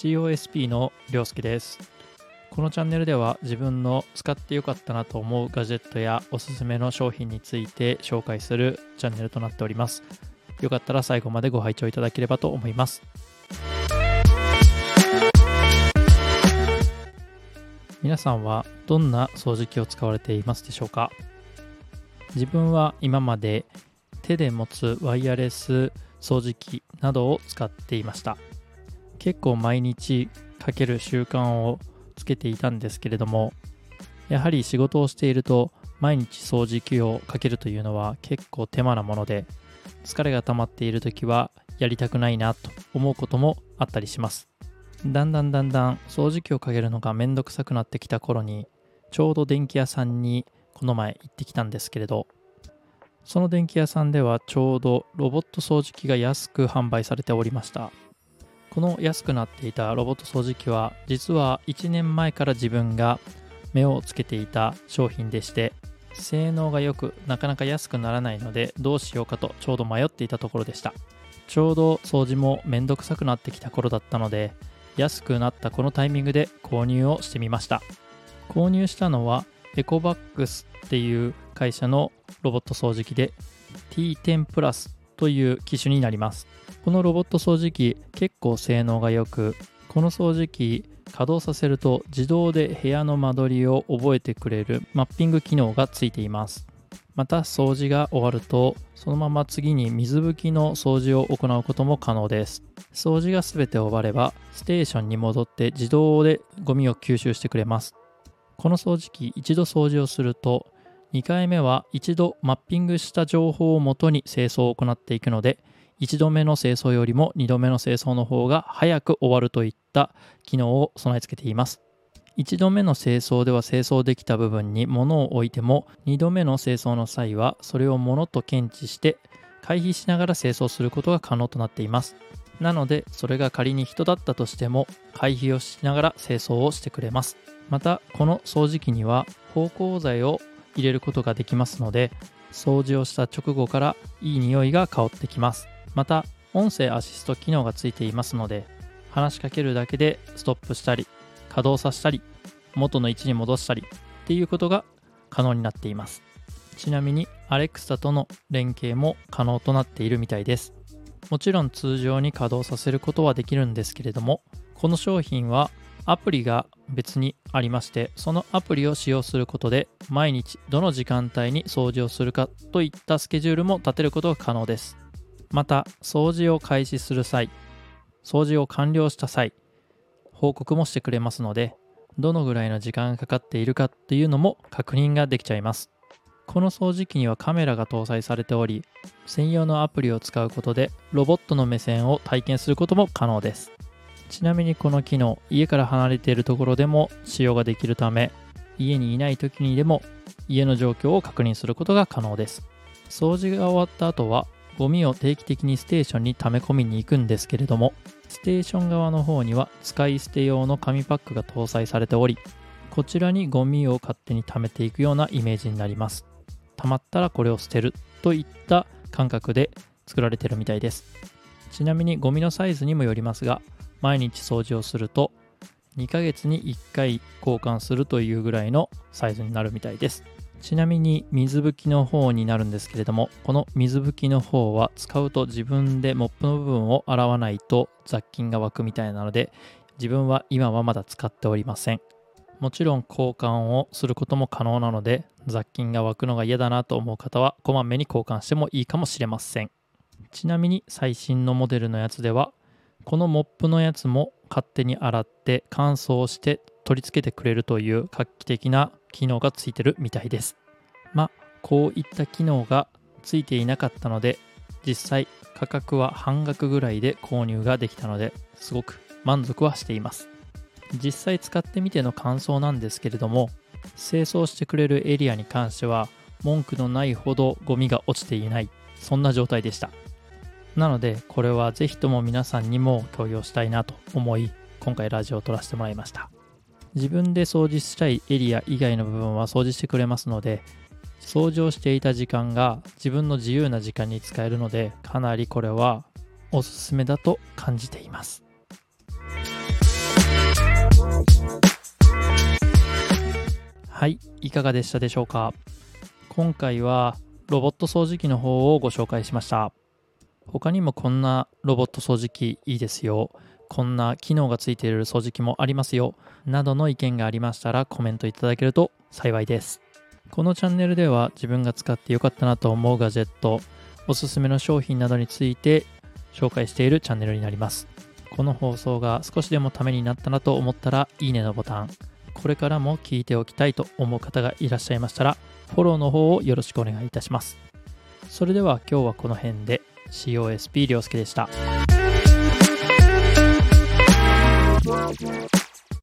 COSP のりょうすけです。このチャンネルでは自分の使ってよかったなと思うガジェットやおすすめの商品について紹介するチャンネルとなっております。よかったら最後までご拝聴いただければと思います。皆さんはどんな掃除機を使われていますでしょうか？自分は今まで手で持つワイヤレス掃除機などを使っていました。結構毎日かける習慣をつけていたんですけれどもやはり仕事をしていると毎日掃除機をかけるというのは結構手間なもので疲れが溜まっている時はやりたくないなと思うこともあったりします。だんだんだんだん掃除機をかけるのがめんどくさくなってきた頃にちょうど電気屋さんにこの前行ってきたんですけれどその電気屋さんではちょうどロボット掃除機が安く販売されておりました。この安くなっていたロボット掃除機は実は1年前から自分が目をつけていた商品でして性能が良くなかなか安くならないのでどうしようかとちょうど迷っていたところでした。ちょうど掃除もめんどくさくなってきた頃だったので安くなったこのタイミングで購入をしてみました。購入したのはエコバックスっていう会社のロボット掃除機で T10 プラスという機種になります。このロボット掃除機結構性能が良くこの掃除機稼働させると自動で部屋の間取りを覚えてくれるマッピング機能がついています。また掃除が終わるとそのまま次に水拭きの掃除を行うことも可能です。掃除が全て終わればステーションに戻って自動でゴミを吸収してくれます。この掃除機一度掃除をすると2回目は一度マッピングした情報をもとに清掃を行っていくので1度目の清掃よりも2度目の清掃の方が早く終わるといった機能を備え付けています。1度目の清掃では清掃できた部分に物を置いても2度目の清掃の際はそれを物と検知して回避しながら清掃することが可能となっています。なのでそれが仮に人だったとしても回避をしながら清掃をしてくれます。またこの掃除機には芳香剤を入れることができますので掃除をした直後からいい匂いが香ってきます。また音声アシスト機能がついていますので話しかけるだけでストップしたり稼働させたり元の位置に戻したりっていうことが可能になっています。ちなみに Alexa との連携も可能となっているみたいです。もちろん通常に稼働させることはできるんですけれどもこの商品はアプリが別にありましてそのアプリを使用することで毎日どの時間帯に掃除をするかといったスケジュールも立てることが可能です。また掃除を開始する際掃除を完了した際報告もしてくれますのでどのぐらいの時間がかかっているかっていうのも確認ができちゃいます。この掃除機にはカメラが搭載されており専用のアプリを使うことでロボットの目線を体験することも可能です。ちなみにこの機能家から離れているところでも使用ができるため家にいない時にでも家の状況を確認することが可能です。掃除が終わった後はゴミを定期的にステーションに溜め込みに行くんですけれどもステーション側の方には使い捨て用の紙パックが搭載されておりこちらにゴミを勝手に溜めていくようなイメージになります。溜まったらこれを捨てるといった感覚で作られてるみたいです。ちなみにゴミのサイズにもよりますが毎日掃除をすると2ヶ月に1回交換するというぐらいのサイズになるみたいです。ちなみに水拭きの方になるんですけれどもこの水拭きの方は使うと自分でモップの部分を洗わないと雑菌が湧くみたいなので自分は今はまだ使っておりません。もちろん交換をすることも可能なので雑菌が湧くのが嫌だなと思う方はこまめに交換してもいいかもしれません。ちなみに最新のモデルのやつではこのモップのやつも勝手に洗って乾燥して取り付けてくれるという画期的な機能がついてるみたいです。まあ、こういった機能がついていなかったので、実際価格は半額ぐらいで購入ができたので、すごく満足はしています。実際使ってみての感想なんですけれども、清掃してくれるエリアに関しては、文句のないほどゴミが落ちていない、そんな状態でした。なのでこれはぜひとも皆さんにも共有したいなと思い今回ラジオを撮らせてもらいました。自分で掃除したいエリア以外の部分は掃除してくれますので掃除をしていた時間が自分の自由な時間に使えるのでかなりこれはおすすめだと感じています。はいいかがでしたでしょうか？今回はロボット掃除機の方をご紹介しました。他にもこんなロボット掃除機いいですよ。こんな機能がついている掃除機もありますよ。などの意見がありましたらコメントいただけると幸いです。このチャンネルでは自分が使ってよかったなと思うガジェットおすすめの商品などについて紹介しているチャンネルになります。この放送が少しでもためになったなと思ったらいいねのボタン。これからも聞いておきたいと思う方がいらっしゃいましたらフォローの方をよろしくお願いいたします。それでは今日はこの辺で。COSP 涼介でした。